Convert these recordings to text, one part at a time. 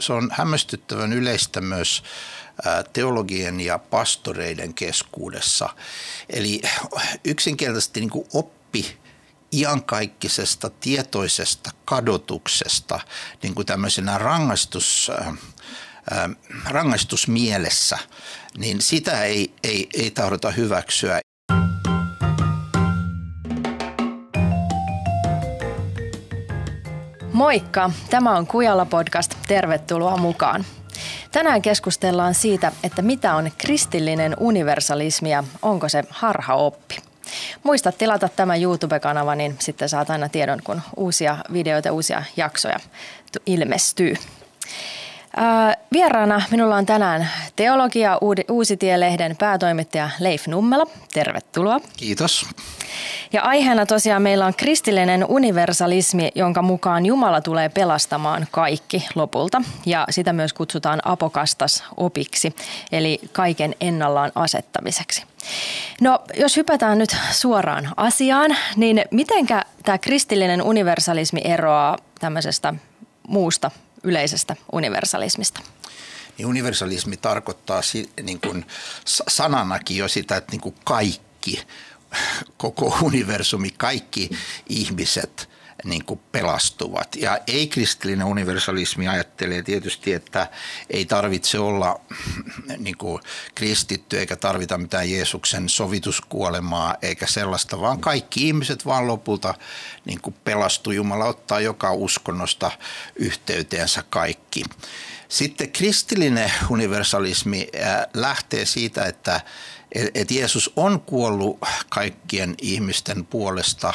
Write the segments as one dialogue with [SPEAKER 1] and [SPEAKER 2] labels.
[SPEAKER 1] Se on hämmästyttävän yleistä myös teologien ja pastoreiden keskuudessa. Eli yksinkertaisesti niin kuin oppi iankaikkisesta tietoisesta kadotuksesta niin kuin tämmöisenä rangaistus, rangaistusmielessä, niin sitä ei, ei, ei tahdota hyväksyä.
[SPEAKER 2] Moikka! Tämä on Kujalla podcast. Tervetuloa mukaan. Tänään keskustellaan siitä, että mitä on kristillinen universalismi ja onko se harhaoppi. Muista tilata tämä YouTube-kanava, niin sitten saat aina tiedon, kun uusia videoita, uusia jaksoja ilmestyy. Vieraana minulla on tänään teologia Uusitielehden päätoimittaja Leif Nummela. Tervetuloa.
[SPEAKER 1] Kiitos.
[SPEAKER 2] Ja aiheena tosiaan meillä on kristillinen universalismi, jonka mukaan Jumala tulee pelastamaan kaikki lopulta. Ja sitä myös kutsutaan apokastas opiksi, eli kaiken ennallaan asettamiseksi. No, jos hypätään nyt suoraan asiaan, niin mitenkä tämä kristillinen universalismi eroaa tämmöisestä muusta yleisestä universalismista?
[SPEAKER 1] Niin universalismi tarkoittaa niin kuin sananakin jo sitä, että niin kuin kaikki, koko universumi, kaikki ihmiset niin kuin pelastuvat. Ja ei-kristillinen universalismi ajattelee tietysti, että ei tarvitse olla niin kuin kristitty eikä tarvita mitään Jeesuksen sovituskuolemaa eikä sellaista, vaan kaikki ihmiset vaan lopulta niin kuin pelastuu. Jumala ottaa joka uskonnosta yhteyteensä kaikki. Sitten kristillinen universalismi lähtee siitä, että että Jeesus on kuollut kaikkien ihmisten puolesta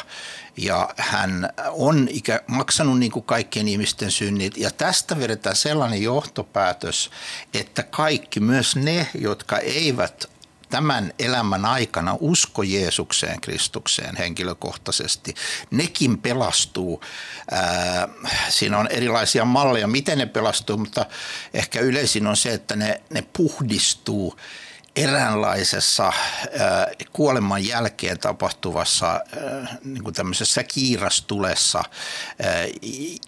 [SPEAKER 1] ja hän on ikä, maksanut niin kuin kaikkien ihmisten synnit. Ja tästä vedetään sellainen johtopäätös, että kaikki, myös ne, jotka eivät tämän elämän aikana usko Jeesukseen, Kristukseen henkilökohtaisesti, nekin pelastuu. Ää, siinä on erilaisia malleja, miten ne pelastuu, mutta ehkä yleisin on se, että ne, ne puhdistuu eräänlaisessa kuoleman jälkeen tapahtuvassa niin kuin tämmöisessä kiirastulessa.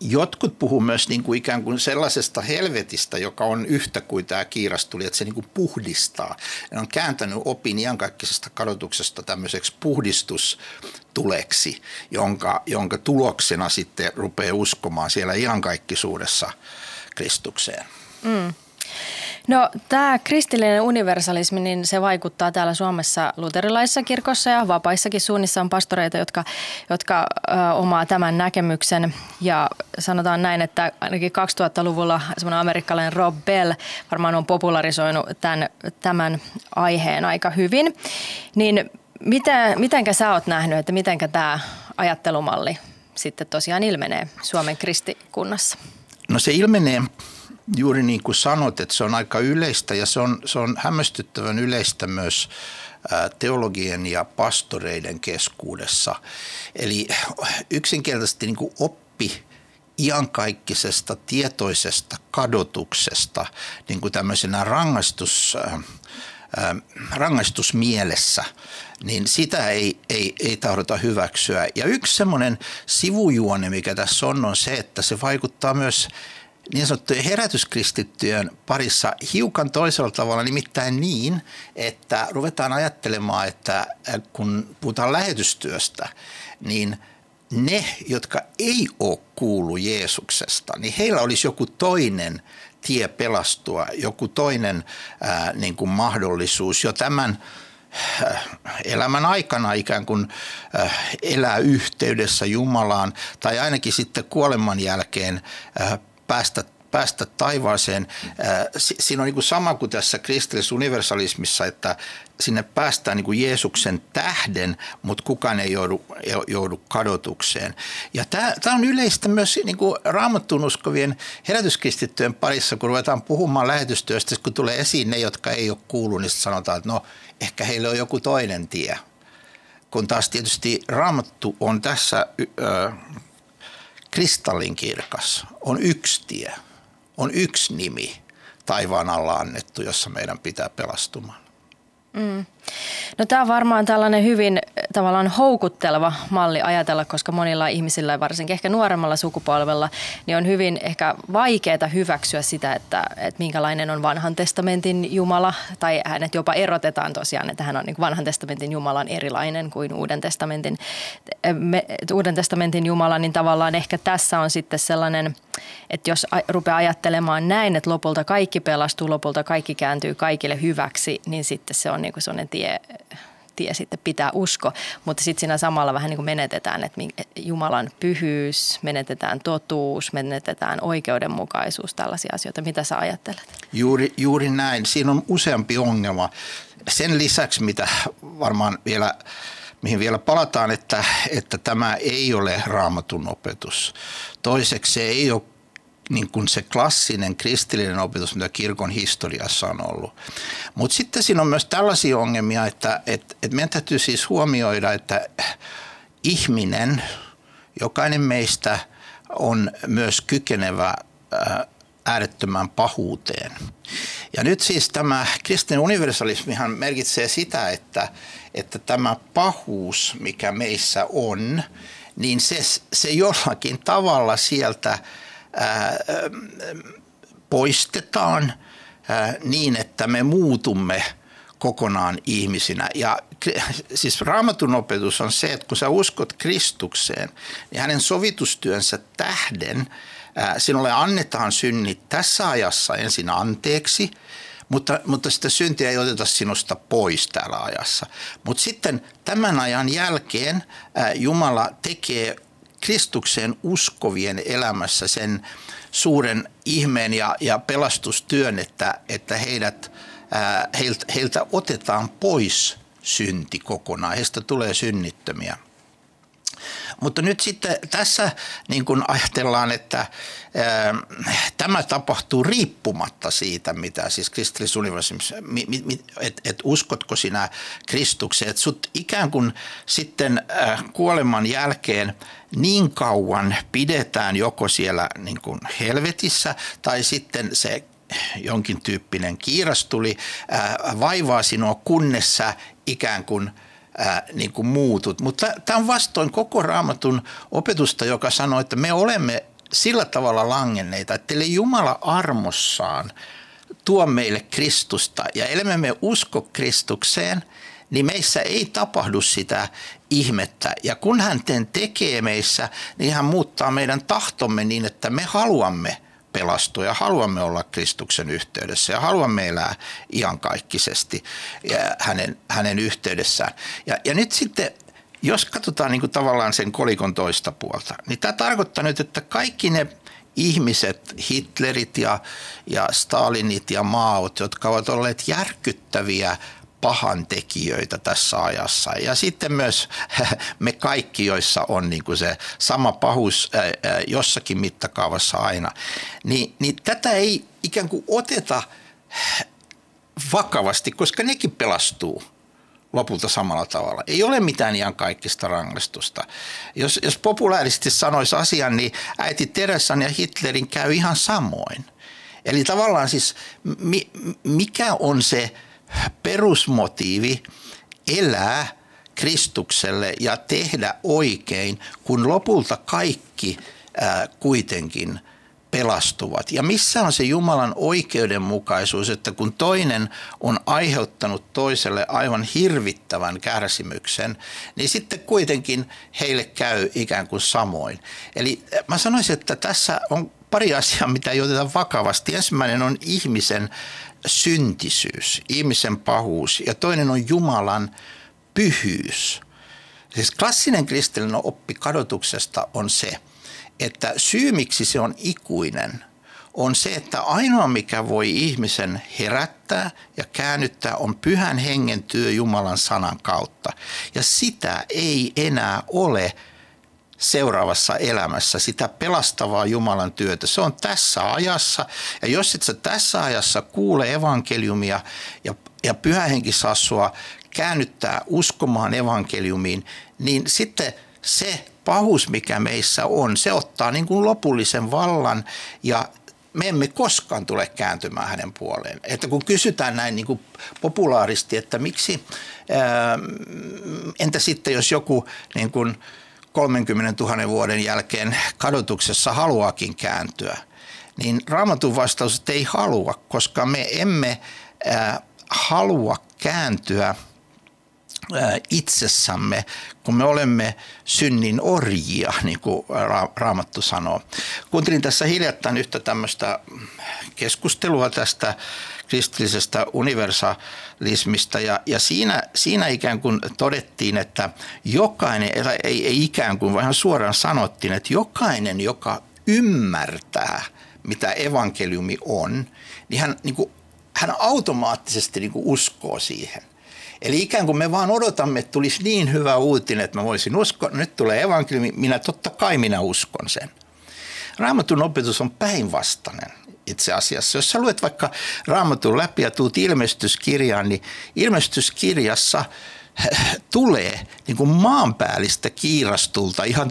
[SPEAKER 1] Jotkut puhuu myös niin kuin ikään kuin sellaisesta helvetistä, joka on yhtä kuin tämä kiirastuli, että se niin kuin puhdistaa. Ne on kääntänyt opin iankaikkisesta kadotuksesta tämmöiseksi puhdistustuleksi, jonka, jonka tuloksena sitten rupeaa uskomaan siellä iankaikkisuudessa Kristukseen. Mm.
[SPEAKER 2] No tämä kristillinen universalismi, niin se vaikuttaa täällä Suomessa luterilaisessa kirkossa ja vapaissakin suunnissa on pastoreita, jotka, jotka ö, omaa tämän näkemyksen. Ja sanotaan näin, että ainakin 2000-luvulla semmoinen amerikkalainen Rob Bell varmaan on popularisoinut tämän, tämän aiheen aika hyvin. Niin miten, mitenkä sä oot nähnyt, että mitenkä tämä ajattelumalli sitten tosiaan ilmenee Suomen kristikunnassa?
[SPEAKER 1] No se ilmenee juuri niin kuin sanot, että se on aika yleistä ja se on, se on hämmästyttävän yleistä myös teologien ja pastoreiden keskuudessa. Eli yksinkertaisesti niin kuin oppi iankaikkisesta tietoisesta kadotuksesta niin kuin tämmöisenä rangaistus, rangaistusmielessä, niin sitä ei, ei, ei tahdota hyväksyä. Ja yksi semmoinen sivujuone, mikä tässä on, on se, että se vaikuttaa myös niin sanottujen herätyskristittyjen parissa hiukan toisella tavalla, nimittäin niin, että ruvetaan ajattelemaan, että kun puhutaan lähetystyöstä, niin ne, jotka ei ole kuulu Jeesuksesta, niin heillä olisi joku toinen tie pelastua, joku toinen ää, niin kuin mahdollisuus jo tämän elämän aikana ikään kuin elää yhteydessä Jumalaan tai ainakin sitten kuoleman jälkeen päästä päästä taivaaseen. Siinä on niin kuin sama kuin tässä kristillisessä universalismissa, että sinne päästään niin kuin Jeesuksen tähden, mutta kukaan ei joudu, joudu kadotukseen. Ja tämä, tämä on yleistä myös niin kuin raamattuun uskovien herätyskristittyjen parissa, kun ruvetaan puhumaan lähetystyöstä, kun tulee esiin ne, jotka ei ole kuullut, niin sanotaan, että no ehkä heillä on joku toinen tie. Kun taas tietysti raamattu on tässä ö, kristallinkirkas, on yksi tie, on yksi nimi taivaan alla annettu, jossa meidän pitää pelastumaan.
[SPEAKER 2] Mm. No tämä on varmaan tällainen hyvin tavallaan houkutteleva malli ajatella, koska monilla ihmisillä, varsinkin ehkä nuoremmalla sukupolvella, niin on hyvin ehkä vaikeaa hyväksyä sitä, että, että minkälainen on vanhan testamentin Jumala, tai hänet jopa erotetaan tosiaan, että hän on niin vanhan testamentin Jumala on erilainen kuin uuden testamentin, me, uuden testamentin Jumala, niin tavallaan ehkä tässä on sitten sellainen, että jos rupeaa ajattelemaan näin, että lopulta kaikki pelastuu, lopulta kaikki kääntyy kaikille hyväksi, niin sitten se on niin kuin sellainen tie, tie sitten pitää usko, mutta sitten siinä samalla vähän niin kuin menetetään, että Jumalan pyhyys, menetetään totuus, menetetään oikeudenmukaisuus, tällaisia asioita. Mitä sä ajattelet?
[SPEAKER 1] Juuri, juuri näin. Siinä on useampi ongelma. Sen lisäksi, mitä varmaan vielä mihin vielä palataan, että, että tämä ei ole raamatun opetus. Toiseksi se ei ole niin kuin se klassinen kristillinen opetus, mitä kirkon historiassa on ollut. Mutta sitten siinä on myös tällaisia ongelmia, että että että meidän täytyy siis huomioida, että ihminen, jokainen meistä on myös kykenevä äärettömään pahuuteen. Ja nyt siis tämä kristillinen universalismihan merkitsee sitä, että, että tämä pahuus, mikä meissä on, niin se, se jollakin tavalla sieltä – poistetaan niin, että me muutumme kokonaan ihmisinä. Ja siis raamatun opetus on se, että kun sä uskot Kristukseen, niin hänen sovitustyönsä tähden sinulle annetaan synnit tässä ajassa ensin anteeksi, mutta, mutta sitä syntiä ei oteta sinusta pois täällä ajassa. Mutta sitten tämän ajan jälkeen Jumala tekee Kristukseen uskovien elämässä sen suuren ihmeen ja, ja pelastustyön, että, että heidät, ää, heiltä, heiltä otetaan pois synti kokonaan. Heistä tulee synnittömiä. Mutta nyt sitten tässä niin kun ajatellaan, että ää, tämä tapahtuu riippumatta siitä, mitä siis kristillisuniversumissa, että et uskotko sinä Kristukseen, että sut ikään kuin sitten ää, kuoleman jälkeen niin kauan pidetään joko siellä niin kuin helvetissä tai sitten se jonkin tyyppinen kiiras tuli, ää, vaivaa sinua kunnessa ikään kuin – ää, niin kuin muutut. Mutta tämä on vastoin koko raamatun opetusta, joka sanoo, että me olemme sillä tavalla langenneita, että Jumala armossaan tuo meille Kristusta ja elämme me usko Kristukseen, niin meissä ei tapahdu sitä ihmettä. Ja kun hän tekee meissä, niin hän muuttaa meidän tahtomme niin, että me haluamme – pelastua ja haluamme olla Kristuksen yhteydessä ja haluamme elää iankaikkisesti hänen, hänen yhteydessään. Ja, ja nyt sitten jos katsotaan niin kuin tavallaan sen kolikon toista puolta, niin tämä tarkoittaa nyt, että kaikki ne ihmiset, Hitlerit ja, ja Stalinit ja Maot, jotka ovat olleet järkyttäviä pahan tekijöitä tässä ajassa. Ja sitten myös me kaikki, joissa on niin kuin se sama pahuus jossakin mittakaavassa aina, niin, niin tätä ei ikään kuin oteta vakavasti, koska nekin pelastuu lopulta samalla tavalla. Ei ole mitään ihan kaikista rangaistusta. Jos, jos populaaristi sanoisi asian, niin äiti Teresan ja Hitlerin käy ihan samoin. Eli tavallaan siis mi, mikä on se – perusmotiivi elää Kristukselle ja tehdä oikein, kun lopulta kaikki ää, kuitenkin pelastuvat. Ja missä on se Jumalan oikeudenmukaisuus, että kun toinen on aiheuttanut toiselle aivan hirvittävän kärsimyksen, niin sitten kuitenkin heille käy ikään kuin samoin. Eli mä sanoisin, että tässä on pari asiaa, mitä ei oteta vakavasti. Ensimmäinen on ihmisen syntisyys, ihmisen pahuus ja toinen on Jumalan pyhyys. Siis klassinen kristillinen oppi kadotuksesta on se, että syy miksi se on ikuinen on se, että ainoa mikä voi ihmisen herättää ja käännyttää on pyhän hengen työ Jumalan sanan kautta. Ja sitä ei enää ole – seuraavassa elämässä, sitä pelastavaa Jumalan työtä. Se on tässä ajassa ja jos et sä tässä ajassa kuule evankeliumia ja, ja pyhähenki saa sua käännyttää uskomaan evankeliumiin, niin sitten se pahuus, mikä meissä on, se ottaa niin kuin lopullisen vallan ja me emme koskaan tule kääntymään hänen puoleen. Että kun kysytään näin niin kuin populaaristi, että miksi, ää, entä sitten jos joku niin kuin 30 000 vuoden jälkeen kadotuksessa haluakin kääntyä, niin raamatun vastaus, että ei halua, koska me emme halua kääntyä – itsessämme, kun me olemme synnin orjia, niin kuin Raamattu sanoo. Kuuntelin tässä hiljattain yhtä tämmöistä keskustelua tästä kristillisestä universalismista. Ja, ja siinä, siinä ikään kuin todettiin, että jokainen, ei, ei ikään kuin, vaan suoraan sanottiin, että jokainen, joka ymmärtää, mitä evankeliumi on, niin hän, niin kuin, hän automaattisesti niin kuin uskoo siihen – Eli ikään kuin me vaan odotamme, että tulisi niin hyvä uutinen, että mä voisin uskoa, nyt tulee evankeliumi, minä totta kai minä uskon sen. Raamatun opetus on päinvastainen itse asiassa. Jos sä luet vaikka raamatun läpi ja tuut ilmestyskirjaan, niin ilmestyskirjassa – tulee niin kuin maanpäällistä kiirastulta ihan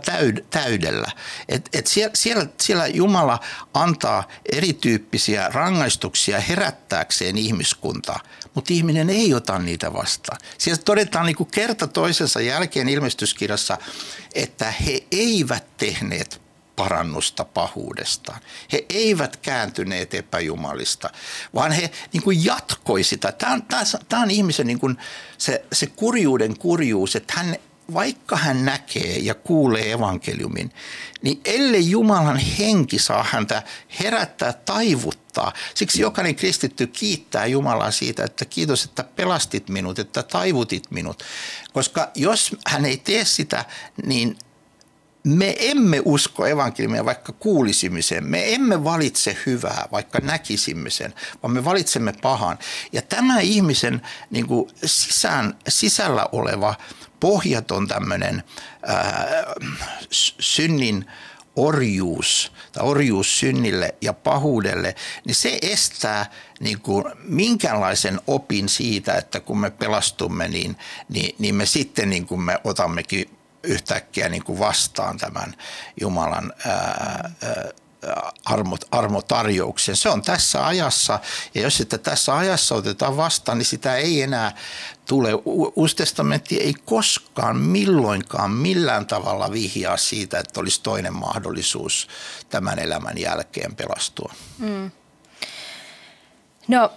[SPEAKER 1] täydellä. Et, et siellä, siellä, siellä Jumala antaa erityyppisiä rangaistuksia herättääkseen ihmiskuntaa, mutta ihminen ei ota niitä vastaan. Siellä todetaan niin kuin kerta toisensa jälkeen ilmestyskirjassa, että he eivät tehneet parannusta pahuudestaan. He eivät kääntyneet epäjumalista, vaan he niin kuin jatkoi sitä. Tämä on, tämä, on ihmisen niin kuin se, se kurjuuden kurjuus, että hän, vaikka hän näkee ja kuulee evankeliumin, niin ellei Jumalan henki saa häntä herättää, taivuttaa. Siksi jokainen kristitty kiittää Jumalaa siitä, että kiitos, että pelastit minut, että taivutit minut. Koska jos hän ei tee sitä, niin me emme usko evankeliumia, vaikka kuulisimme sen. Me emme valitse hyvää, vaikka näkisimme sen, vaan me valitsemme pahan. Ja tämä ihmisen niin kuin sisään, sisällä oleva pohjaton tämmöinen ää, synnin orjuus tai orjuus synnille ja pahuudelle, niin se estää niin kuin minkäänlaisen opin siitä, että kun me pelastumme, niin, niin, niin me sitten niin kuin me otammekin yhtäkkiä niin kuin vastaan tämän Jumalan ää, armo, armotarjouksen. Se on tässä ajassa ja jos sitä tässä ajassa otetaan vastaan, niin sitä ei enää tule. Uusi testamentti ei koskaan milloinkaan millään tavalla vihjaa siitä, että olisi toinen mahdollisuus tämän elämän jälkeen pelastua. Mm.
[SPEAKER 2] No,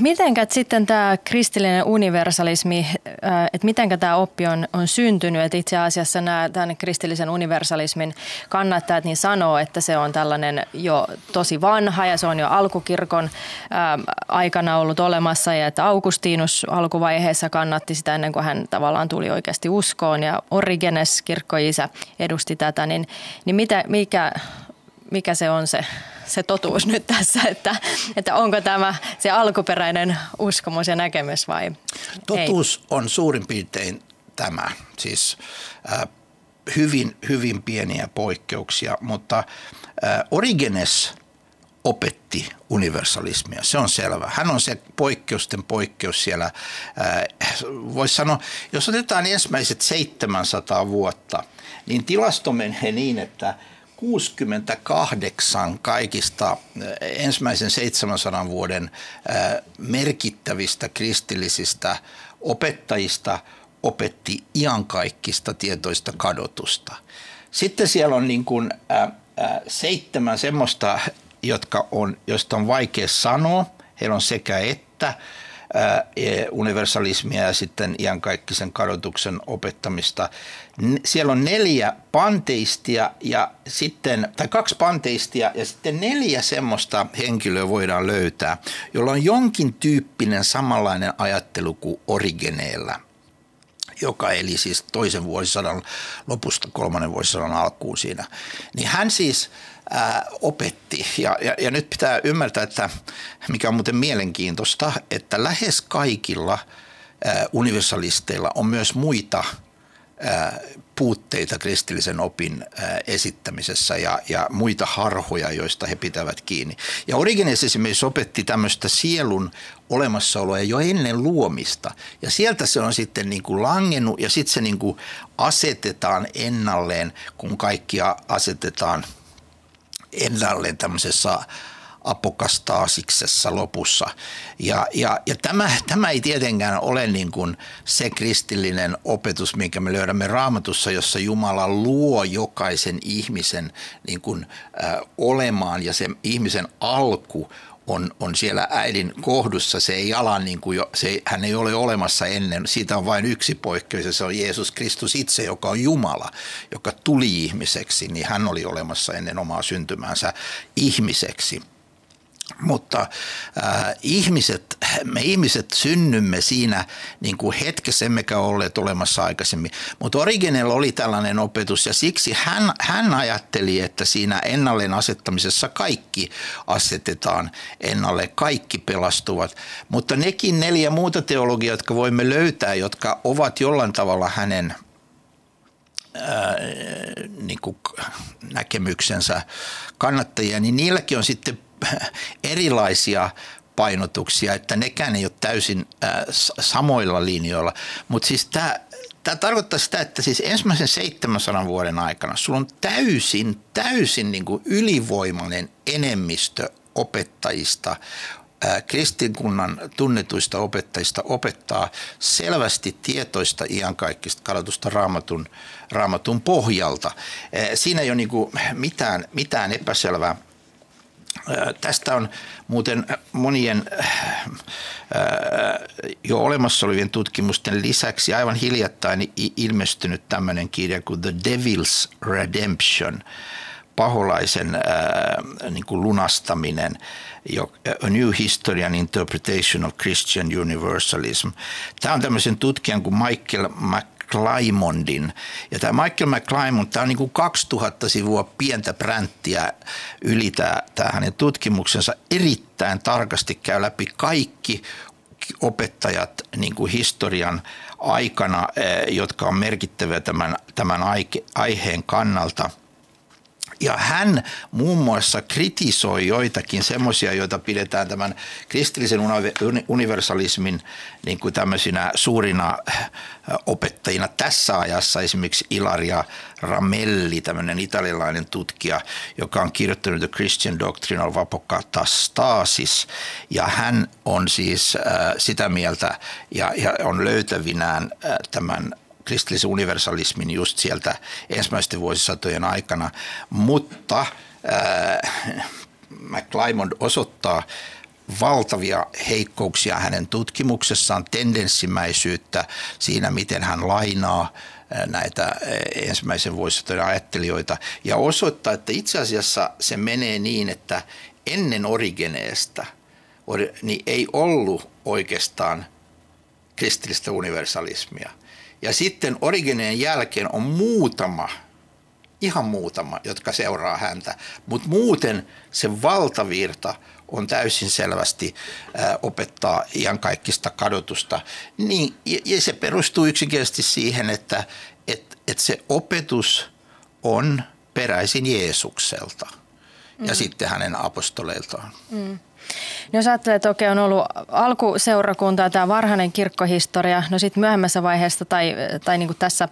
[SPEAKER 2] mitenkä sitten tämä kristillinen universalismi, äh, että mitenkä tämä oppi on, on syntynyt, että itse asiassa nämä tämän kristillisen universalismin kannattajat niin sanoo, että se on tällainen jo tosi vanha ja se on jo alkukirkon ähm, aikana ollut olemassa ja että Augustinus alkuvaiheessa kannatti sitä ennen kuin hän tavallaan tuli oikeasti uskoon ja Origenes, kirkkoisä, edusti tätä, niin, niin mitä, mikä, mikä se on se se totuus nyt tässä, että, että onko tämä se alkuperäinen uskomus ja näkemys vai
[SPEAKER 1] Totuus
[SPEAKER 2] ei?
[SPEAKER 1] on suurin piirtein tämä, siis äh, hyvin, hyvin pieniä poikkeuksia, mutta äh, Origenes opetti universalismia, se on selvä. Hän on se poikkeusten poikkeus siellä. Äh, Voisi sanoa, jos otetaan ensimmäiset 700 vuotta, niin tilasto menee niin, että – 68 kaikista eh, ensimmäisen 700 vuoden eh, merkittävistä kristillisistä opettajista opetti iankaikkista tietoista kadotusta. Sitten siellä on niin kuin, ää, seitsemän semmoista, jotka on, joista on vaikea sanoa. Heillä on sekä että universalismia ja sitten iankaikkisen kadotuksen opettamista. Siellä on neljä panteistia ja sitten, tai kaksi panteistia ja sitten neljä semmoista henkilöä voidaan löytää, jolla on jonkin tyyppinen samanlainen ajattelu kuin Origeneellä joka eli siis toisen vuosisadan lopusta kolmannen vuosisadan alkuun siinä. Niin hän siis ää, opetti. Ja, ja, ja nyt pitää ymmärtää, että mikä on muuten mielenkiintoista, että lähes kaikilla ää, universalisteilla on myös muita puutteita kristillisen opin esittämisessä ja, ja muita harhoja, joista he pitävät kiinni. Ja Origenes esimerkiksi opetti tämmöistä sielun olemassaoloa jo ennen luomista. Ja sieltä se on sitten niin kuin langennut ja sitten se niin kuin asetetaan ennalleen, kun kaikkia asetetaan – ennalleen tämmöisessä apokastaasiksessa lopussa. Ja, ja, ja tämä, tämä ei tietenkään ole niin kuin se kristillinen opetus, minkä me löydämme raamatussa, jossa Jumala luo jokaisen ihmisen niin kuin, äh, olemaan ja se ihmisen alku on, on siellä äidin kohdussa. Se ei ala niin kuin jo, se, hän ei ole olemassa ennen. Siitä on vain yksi poikkeus ja se on Jeesus Kristus itse, joka on Jumala, joka tuli ihmiseksi. Niin hän oli olemassa ennen omaa syntymäänsä ihmiseksi. Mutta äh, ihmiset, me ihmiset synnymme siinä niin kuin hetkessä, emmekä olleet olemassa aikaisemmin. Mutta Originella oli tällainen opetus ja siksi hän, hän ajatteli, että siinä ennalleen asettamisessa kaikki asetetaan ennalle, kaikki pelastuvat. Mutta nekin neljä muuta teologiaa, jotka voimme löytää, jotka ovat jollain tavalla hänen ää, niin kuin näkemyksensä kannattajia, niin niilläkin on sitten erilaisia painotuksia, että nekään ei ole täysin äh, samoilla linjoilla. Mutta siis tämä Tämä tarkoittaa sitä, että siis ensimmäisen 700 vuoden aikana sulla on täysin, täysin niin kuin ylivoimainen enemmistö opettajista, äh, kristinkunnan tunnetuista opettajista opettaa selvästi tietoista iankaikkista kadotusta raamatun, raamatun pohjalta. Äh, siinä ei ole niin kuin mitään, mitään epäselvää Tästä on muuten monien jo olemassa olevien tutkimusten lisäksi aivan hiljattain ilmestynyt tämmöinen kirja kuin The Devil's Redemption, paholaisen niin kuin lunastaminen, A New History and Interpretation of Christian Universalism. Tämä on tämmöisen tutkijan kuin Michael Mac McClymondin. Ja tämä Michael McClymond, tämä on niin kuin 2000 sivua pientä bränttiä yli tämä, tämä hänen tutkimuksensa. Erittäin tarkasti käy läpi kaikki opettajat niin kuin historian aikana, eh, jotka on merkittäviä tämän, tämän aiheen kannalta – ja hän muun muassa kritisoi joitakin semmoisia, joita pidetään tämän kristillisen universalismin niin kuin tämmöisinä suurina äh, opettajina tässä ajassa. Esimerkiksi Ilaria Ramelli, tämmöinen italialainen tutkija, joka on kirjoittanut The Christian Doctrine of. Ja hän on siis äh, sitä mieltä ja, ja on löytävinään äh, tämän kristillisen universalismin just sieltä ensimmäisten vuosisatojen aikana, mutta äh, McClymond osoittaa valtavia heikkouksia hänen tutkimuksessaan, tendenssimäisyyttä siinä, miten hän lainaa äh, näitä äh, ensimmäisen vuosisatojen ajattelijoita ja osoittaa, että itse asiassa se menee niin, että ennen Origeneesta niin ei ollut oikeastaan kristillistä universalismia – ja sitten Origineen jälkeen on muutama, ihan muutama, jotka seuraa häntä. Mutta muuten se valtavirta on täysin selvästi opettaa kaikista kadotusta. Niin, ja, se perustuu yksinkertaisesti siihen, että et, et se opetus on peräisin Jeesukselta ja mm. sitten hänen apostoleiltaan. Mm.
[SPEAKER 2] No jos ajattelee, että okei, on ollut alkuseurakunta tämä varhainen kirkkohistoria, no sitten myöhemmässä vaiheessa tai, tai niin kuin tässä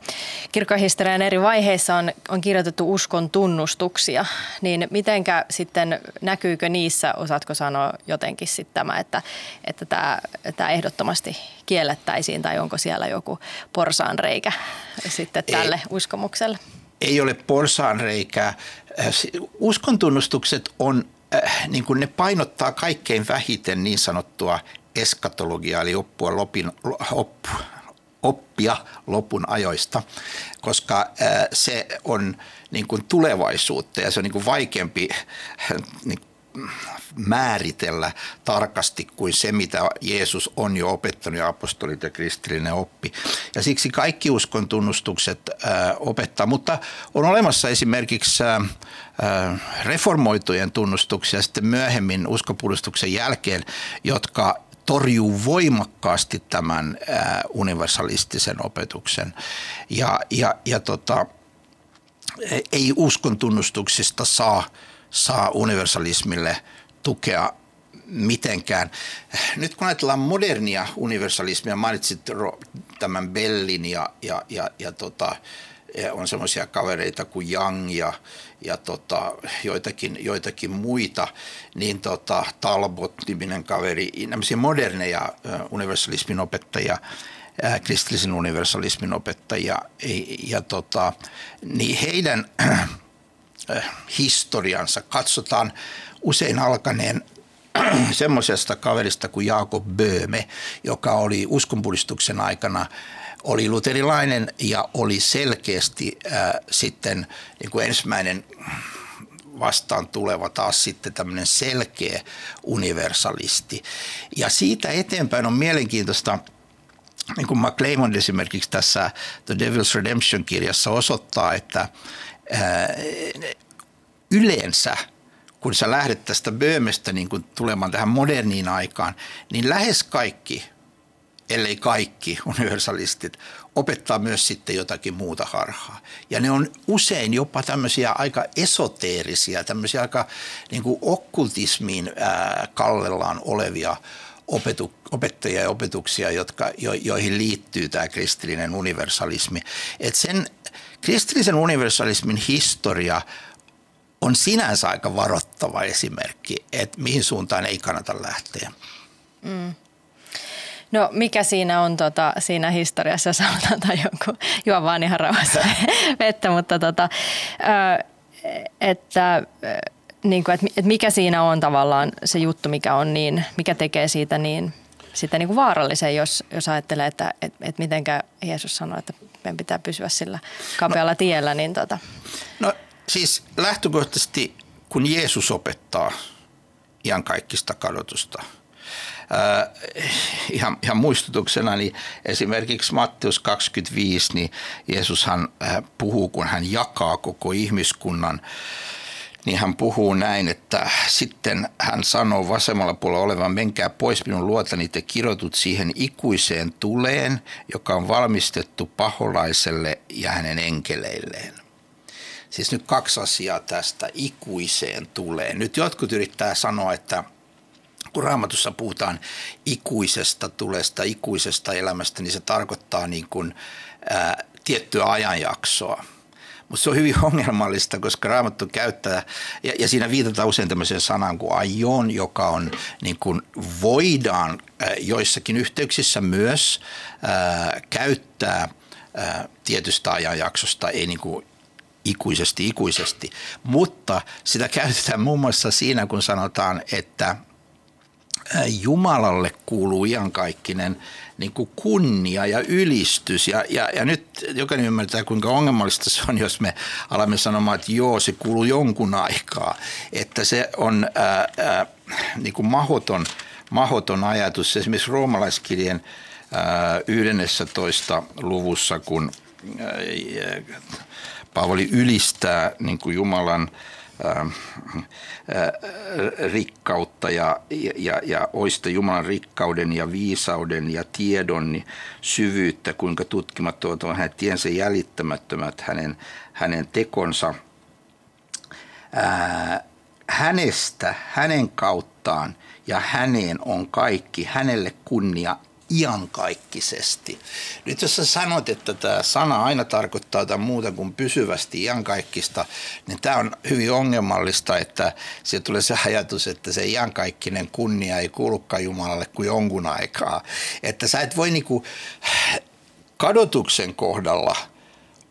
[SPEAKER 2] kirkkohistorian eri vaiheissa on, on kirjoitettu uskon tunnustuksia, niin mitenkä sitten näkyykö niissä, osaatko sanoa jotenkin sitten tämä, että, että tämä, tämä ehdottomasti kiellettäisiin tai onko siellä joku porsaanreikä sitten tälle Ei. uskomukselle?
[SPEAKER 1] Ei ole porsaanreikää. Uskontunnustukset on äh, niin kuin ne painottaa kaikkein vähiten niin sanottua eskatologiaa, eli oppua lopin, op, oppia lopun ajoista, koska äh, se on niin kuin tulevaisuutta ja se on niin kuin vaikeampi äh, niin määritellä tarkasti kuin se, mitä Jeesus on jo opettanut ja apostolit ja kristillinen oppi. Ja siksi kaikki uskon tunnustukset äh, opettaa, mutta on olemassa esimerkiksi äh, reformoitujen tunnustuksia sitten myöhemmin uskopuolustuksen jälkeen, jotka torjuu voimakkaasti tämän äh, universalistisen opetuksen. Ja, ja, ja tota, ei uskon tunnustuksista saa, saa universalismille tukea mitenkään. Nyt kun ajatellaan modernia universalismia, mainitsit tämän Bellin ja, ja, ja, ja tota, on semmoisia kavereita kuin Young ja, ja tota, joitakin, joitakin muita, niin tota, Talbot-niminen kaveri, nämmöisiä moderneja universalismin opettajia, kristillisen universalismin opettajia, ja tota, niin heidän historiansa katsotaan usein alkaneen semmoisesta kaverista kuin Jaakob Böhme, joka oli uskonpuhdistuksen aikana oli luterilainen ja oli selkeästi äh, sitten niin kuin ensimmäinen vastaan tuleva taas sitten tämmöinen selkeä universalisti. Ja siitä eteenpäin on mielenkiintoista, niin kuin McClaymon esimerkiksi tässä The Devil's Redemption-kirjassa osoittaa, että äh, yleensä – kun sä lähdet tästä Böhmestä niin kun tulemaan tähän moderniin aikaan, niin lähes kaikki, ellei kaikki universalistit, opettaa myös sitten jotakin muuta harhaa. Ja ne on usein jopa tämmöisiä aika esoteerisia, tämmöisiä aika niin kuin okkultismiin ää, kallellaan olevia opetu, opettajia ja opetuksia, jotka, jo, joihin liittyy tämä kristillinen universalismi. Et sen kristillisen universalismin historia on sinänsä aika varoittava esimerkki, että mihin suuntaan ei kannata lähteä. Mm.
[SPEAKER 2] No mikä siinä on tota, siinä historiassa, jos halutaan tai joku juo vaan ihan rauhassa vettä, mutta tota, että, niin kuin, että mikä siinä on tavallaan se juttu, mikä on niin, mikä tekee siitä niin sitten niin kuin vaarallisen, jos, jos ajattelee, että et, et mitenkä Jeesus sanoi, että meidän pitää pysyä sillä kapealla no, tiellä. Niin tota.
[SPEAKER 1] No siis lähtökohtaisesti, kun Jeesus opettaa kaikista kadotusta, Äh, ihan, ihan muistutuksena, niin esimerkiksi Matteus 25, niin Jeesushan äh, puhuu, kun hän jakaa koko ihmiskunnan, niin hän puhuu näin, että sitten hän sanoo vasemmalla puolella olevan, menkää pois minun luotani, te kirjoitut siihen ikuiseen tuleen, joka on valmistettu paholaiselle ja hänen enkeleilleen. Siis nyt kaksi asiaa tästä ikuiseen tulee. Nyt jotkut yrittää sanoa, että kun raamatussa puhutaan ikuisesta tulesta, ikuisesta elämästä, niin se tarkoittaa niin kuin, ää, tiettyä ajanjaksoa. Mutta se on hyvin ongelmallista, koska Raamattu käyttää, ja, ja siinä viitataan usein tämmöiseen sanaan kuin aion, joka on niin kuin voidaan joissakin yhteyksissä myös ää, käyttää ää, tietystä ajanjaksosta, ei niin kuin ikuisesti ikuisesti. Mutta sitä käytetään muun muassa siinä, kun sanotaan, että Jumalalle kuuluu iankaikkinen niin kuin kunnia ja ylistys. Ja, ja, ja nyt jokainen ymmärtää, kuinka ongelmallista se on, jos me alamme sanomaan, että joo, se kuuluu jonkun aikaa. Että se on ää, ää, niin kuin mahoton, mahoton ajatus. Esimerkiksi roomalaiskirjeen ää, 11. luvussa, kun ää, Paavali ylistää niin kuin Jumalan rikkautta ja, ja, ja oista Jumalan rikkauden ja viisauden ja tiedon niin syvyyttä, kuinka tutkimattomat on hänen tiensä jäljittämättömät, hänen, hänen tekonsa. Ää, äh, hänestä, hänen kauttaan ja häneen on kaikki, hänelle kunnia iankaikkisesti. Nyt jos sä sanot, että tämä sana aina tarkoittaa jotain muuta kuin pysyvästi iankaikkista, niin tämä on hyvin ongelmallista, että se tulee se ajatus, että se iankaikkinen kunnia ei kuulukaan Jumalalle kuin jonkun aikaa. Että sä et voi niinku kadotuksen kohdalla –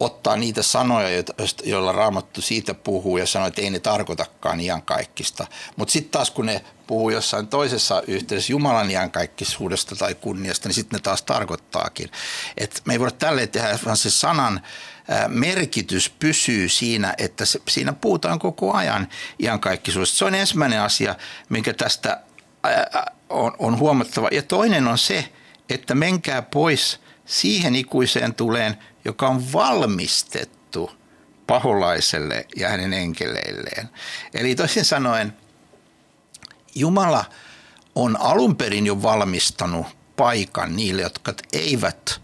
[SPEAKER 1] ottaa niitä sanoja, joilla Raamattu siitä puhuu ja sanoo, että ei ne tarkoitakaan iankaikkista. Mutta sitten taas kun ne puhuu jossain toisessa yhteydessä Jumalan iankaikkisuudesta tai kunniasta, niin sitten ne taas tarkoittaakin. Et me ei voida tälleen tehdä, vaan se sanan merkitys pysyy siinä, että se, siinä puhutaan koko ajan iankaikkisuudesta. Se on ensimmäinen asia, minkä tästä on, on huomattava. Ja toinen on se, että menkää pois siihen ikuiseen tuleen, joka on valmistettu paholaiselle ja hänen enkeleilleen. Eli toisin sanoen Jumala on alun perin jo valmistanut paikan niille, jotka eivät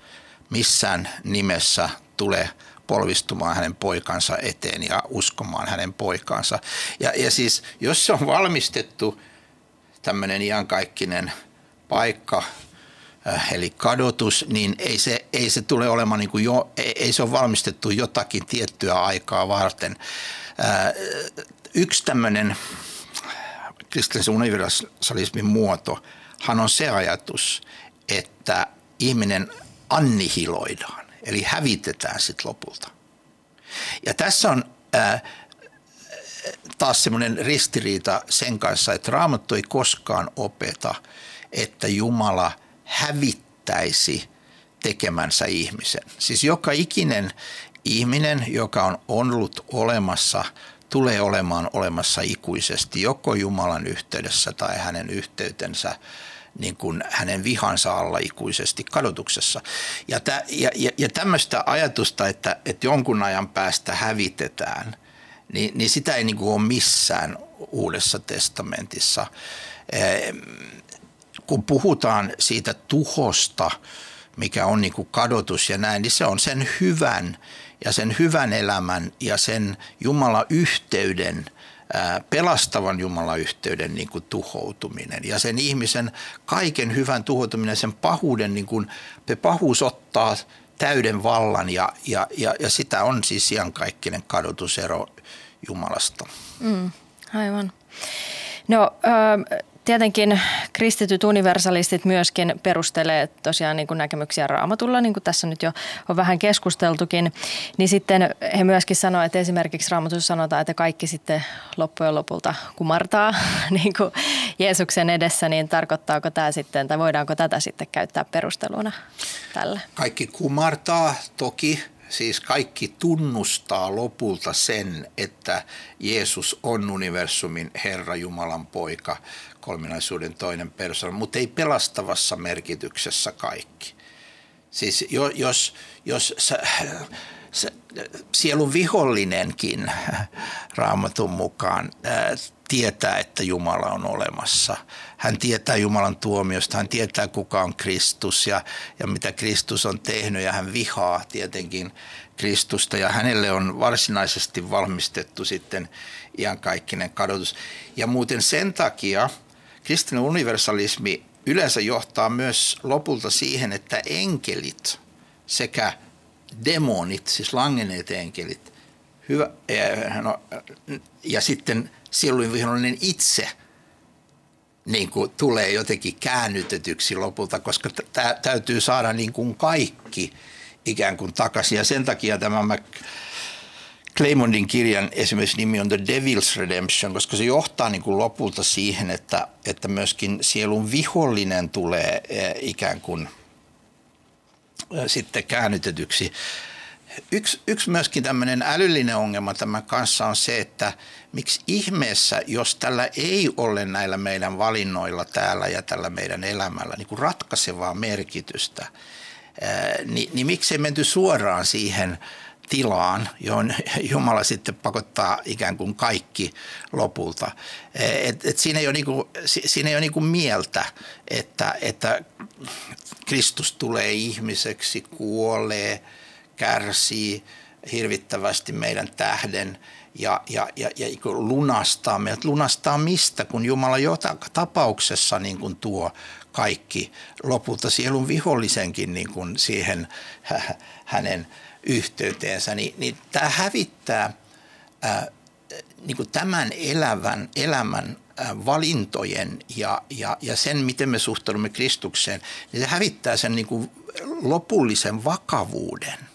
[SPEAKER 1] missään nimessä tule polvistumaan hänen poikansa eteen ja uskomaan hänen poikansa. Ja, ja siis jos se on valmistettu tämmöinen iankaikkinen paikka eli kadotus, niin ei se, ei se tule olemaan niin kuin jo, ei se ole valmistettu jotakin tiettyä aikaa varten. Äh, yksi tämmöinen kristillisen universalismin muotohan on se ajatus, että ihminen annihiloidaan, eli hävitetään sitten lopulta. Ja tässä on ää, taas semmoinen ristiriita sen kanssa, että Raamattu ei koskaan opeta, että Jumala hävittäisi tekemänsä ihmisen. Siis joka ikinen ihminen, joka on ollut olemassa, tulee olemaan olemassa ikuisesti, joko Jumalan yhteydessä tai hänen yhteytensä niin kuin hänen vihansa alla ikuisesti kadotuksessa. Ja, tä, ja, ja, ja tämmöistä ajatusta, että, että jonkun ajan päästä hävitetään, niin, niin sitä ei niin kuin ole missään uudessa testamentissa. Kun puhutaan siitä tuhosta, mikä on niin kuin kadotus ja näin, niin se on sen hyvän ja sen hyvän elämän ja sen Jumalan yhteyden – pelastavan Jumalan yhteyden niin kuin tuhoutuminen ja sen ihmisen kaiken hyvän tuhoutuminen, sen pahuuden, niin kuin, pahuus ottaa täyden vallan ja, ja, ja, ja sitä on siis iankaikkinen kadotusero Jumalasta.
[SPEAKER 2] Mm, aivan. No, tietenkin kristityt universalistit myöskin perustelee tosiaan niin kuin näkemyksiä raamatulla, niin kuin tässä nyt jo on vähän keskusteltukin. Niin sitten he myöskin sanoivat, että esimerkiksi raamatussa sanotaan, että kaikki sitten loppujen lopulta kumartaa niin kuin Jeesuksen edessä, niin tarkoittaako tämä sitten, tai voidaanko tätä sitten käyttää perusteluna tälle?
[SPEAKER 1] Kaikki kumartaa toki siis kaikki tunnustaa lopulta sen, että Jeesus on universumin Herra Jumalan poika, kolminaisuuden toinen persoona, mutta ei pelastavassa merkityksessä kaikki. Siis jos, jos sä, sä, sielun vihollinenkin raamatun mukaan ää, tietää, että Jumala on olemassa. Hän tietää Jumalan tuomiosta, hän tietää kuka on Kristus ja, ja mitä Kristus on tehnyt ja hän vihaa tietenkin Kristusta ja hänelle on varsinaisesti valmistettu sitten iankaikkinen kadotus. Ja muuten sen takia kristillinen universalismi yleensä johtaa myös lopulta siihen, että enkelit sekä demonit, siis langenneet enkelit, hyvä, no, ja sitten sielun vihollinen itse niin kuin tulee jotenkin käännytetyksi lopulta, koska tä, täytyy saada niin kuin kaikki ikään kuin takaisin. Ja sen takia tämä Claymondin kirjan esimerkiksi nimi on The Devil's Redemption, koska se johtaa niin kuin lopulta siihen, että, että myöskin sielun vihollinen tulee eh, ikään kuin eh, sitten käännytetyksi. Yksi, yksi myöskin tämmöinen älyllinen ongelma tämän kanssa on se, että miksi ihmeessä, jos tällä ei ole näillä meidän valinnoilla täällä ja tällä meidän elämällä niin kuin ratkaisevaa merkitystä, niin, niin miksi ei menty suoraan siihen – tilaan, johon Jumala sitten pakottaa ikään kuin kaikki lopulta. Et, et siinä ei ole, niinku, siinä ei ole niinku mieltä, että, että Kristus tulee ihmiseksi, kuolee, kärsii hirvittävästi meidän tähden ja, ja, ja, ja lunastaa meidät. Lunastaa mistä, kun Jumala joka tapauksessa niin kuin tuo kaikki lopulta sielun vihollisenkin niin kuin siihen hänen – yhteyteensä, niin, niin tämä hävittää ää, niin kuin tämän elävän, elämän valintojen ja, ja, ja sen, miten me suhtaudumme Kristukseen, niin se hävittää sen niin kuin lopullisen vakavuuden.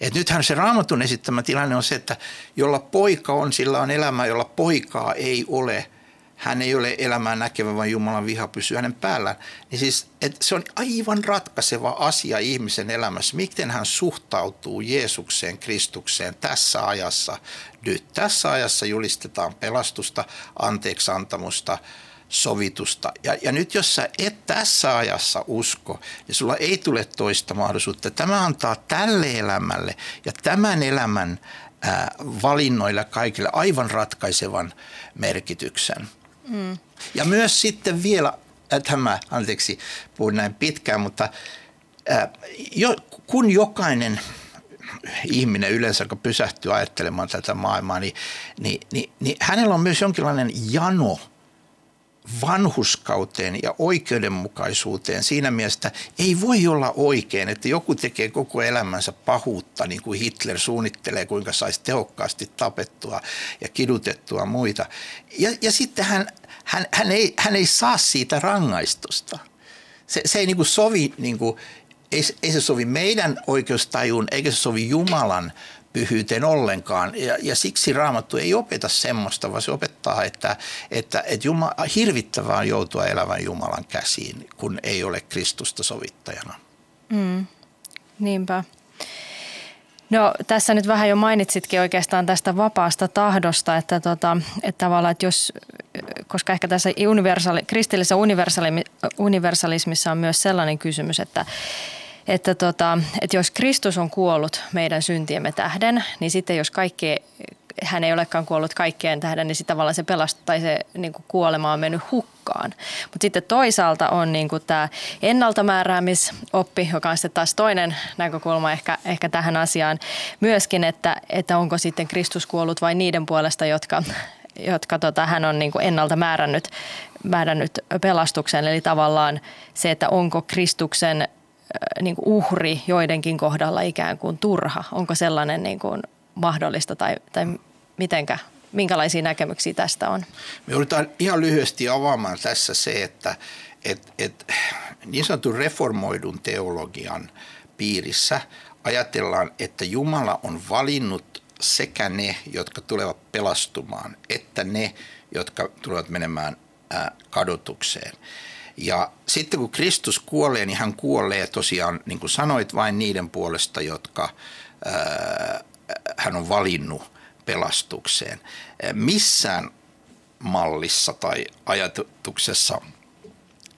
[SPEAKER 1] Et nythän se raamatun esittämä tilanne on se, että jolla poika on, sillä on elämä, jolla poikaa ei ole – hän ei ole elämää näkevä, vaan Jumalan viha pysyy hänen päällään. Niin siis, että se on aivan ratkaiseva asia ihmisen elämässä. Miten hän suhtautuu Jeesukseen, Kristukseen tässä ajassa nyt. Tässä ajassa julistetaan pelastusta, anteeksantamusta, sovitusta. Ja, ja nyt jos sä et tässä ajassa usko, niin sulla ei tule toista mahdollisuutta. Tämä antaa tälle elämälle ja tämän elämän ää, valinnoille kaikille aivan ratkaisevan merkityksen. Mm. Ja myös sitten vielä, äh, tämä, anteeksi, puhun näin pitkään, mutta äh, jo, kun jokainen ihminen yleensä, joka pysähtyy ajattelemaan tätä maailmaa, niin, niin, niin, niin hänellä on myös jonkinlainen jano vanhuskauteen ja oikeudenmukaisuuteen siinä mielessä, ei voi olla oikein, että joku tekee koko elämänsä pahuutta, niin kuin Hitler suunnittelee, kuinka saisi tehokkaasti tapettua ja kidutettua muita. Ja, ja sitten hän, hän, hän, ei, hän ei saa siitä rangaistusta. Se, se ei niin kuin sovi, niin kuin, ei, ei se sovi meidän oikeustajuun, eikä se sovi Jumalan pyhyyteen ollenkaan. Ja, ja siksi raamattu ei opeta semmoista, vaan se opettaa, että, että, että Jumala, hirvittävää on joutua elävän Jumalan käsiin, kun ei ole Kristusta sovittajana.
[SPEAKER 2] Mm, niinpä. No tässä nyt vähän jo mainitsitkin oikeastaan tästä vapaasta tahdosta, että, tota, että tavallaan, että jos, koska ehkä tässä universaali, kristillisessä universalismissa on myös sellainen kysymys, että, että, tota, että jos Kristus on kuollut meidän syntiemme tähden, niin sitten jos kaikki, hän ei olekaan kuollut kaikkien tähden, niin sitten tavallaan se pelastus tai se niin kuin kuolema on mennyt hukkaan. Mutta sitten toisaalta on niin kuin tämä ennaltamääräämisoppi, joka on sitten taas toinen näkökulma ehkä, ehkä tähän asiaan myöskin, että, että onko sitten Kristus kuollut vain niiden puolesta, jotka, jotka tota, hän on niin kuin ennalta määrännyt, määrännyt pelastuksen. Eli tavallaan se, että onko Kristuksen niin kuin uhri joidenkin kohdalla ikään kuin turha? Onko sellainen niin kuin mahdollista tai, tai mitenkä, minkälaisia näkemyksiä tästä on?
[SPEAKER 1] Me joudutaan ihan lyhyesti avaamaan tässä se, että et, et, niin sanotun reformoidun teologian piirissä ajatellaan, että Jumala on valinnut sekä ne, jotka tulevat pelastumaan, että ne, jotka tulevat menemään kadotukseen. Ja sitten kun Kristus kuolee, niin hän kuolee tosiaan, niin kuin sanoit, vain niiden puolesta, jotka ää, hän on valinnut pelastukseen. Missään mallissa tai ajatuksessa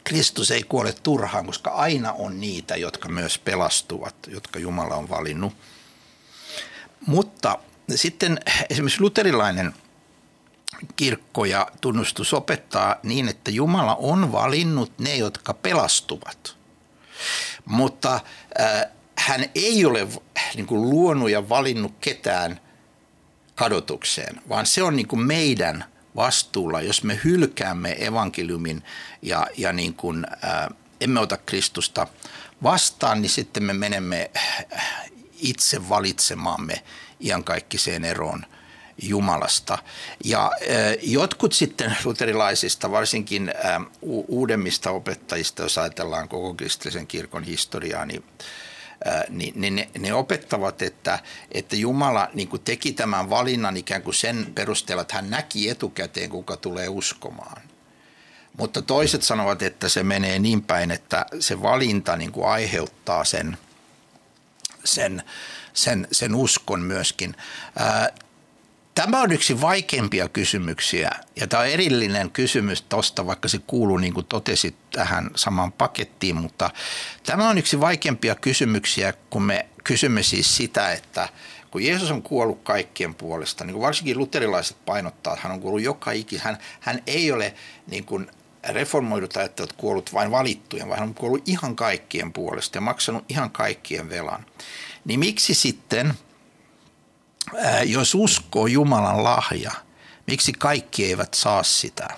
[SPEAKER 1] Kristus ei kuole turhaan, koska aina on niitä, jotka myös pelastuvat, jotka Jumala on valinnut. Mutta sitten esimerkiksi luterilainen – kirkko ja tunnustus opettaa niin, että Jumala on valinnut ne, jotka pelastuvat. Mutta äh, hän ei ole niin kuin, luonut ja valinnut ketään kadotukseen, vaan se on niin kuin meidän vastuulla, jos me hylkäämme evankeliumin ja, ja niin kuin, äh, emme ota Kristusta vastaan, niin sitten me menemme itse valitsemaamme iankaikkiseen eroon – Jumalasta. Ja jotkut sitten luterilaisista, varsinkin uudemmista opettajista, jos ajatellaan koko kristillisen kirkon historiaa, niin niin, niin ne, ne opettavat, että, että Jumala niin kuin teki tämän valinnan ikään kuin sen perusteella, että hän näki etukäteen, kuka tulee uskomaan. Mutta toiset sanovat, että se menee niin päin, että se valinta niin kuin aiheuttaa sen, sen, sen, sen uskon myöskin. Tämä on yksi vaikeimpia kysymyksiä ja tämä on erillinen kysymys tuosta, vaikka se kuuluu niin kuin totesit tähän samaan pakettiin, mutta tämä on yksi vaikeimpia kysymyksiä, kun me kysymme siis sitä, että kun Jeesus on kuollut kaikkien puolesta, niin kuin varsinkin luterilaiset painottaa, että hän on kuollut joka ikis, hän, hän ei ole niin kuin reformoidut ajattelut kuollut vain valittujen, vaan hän on kuollut ihan kaikkien puolesta ja maksanut ihan kaikkien velan. Niin miksi sitten – jos uskoo Jumalan lahja, miksi kaikki eivät saa sitä?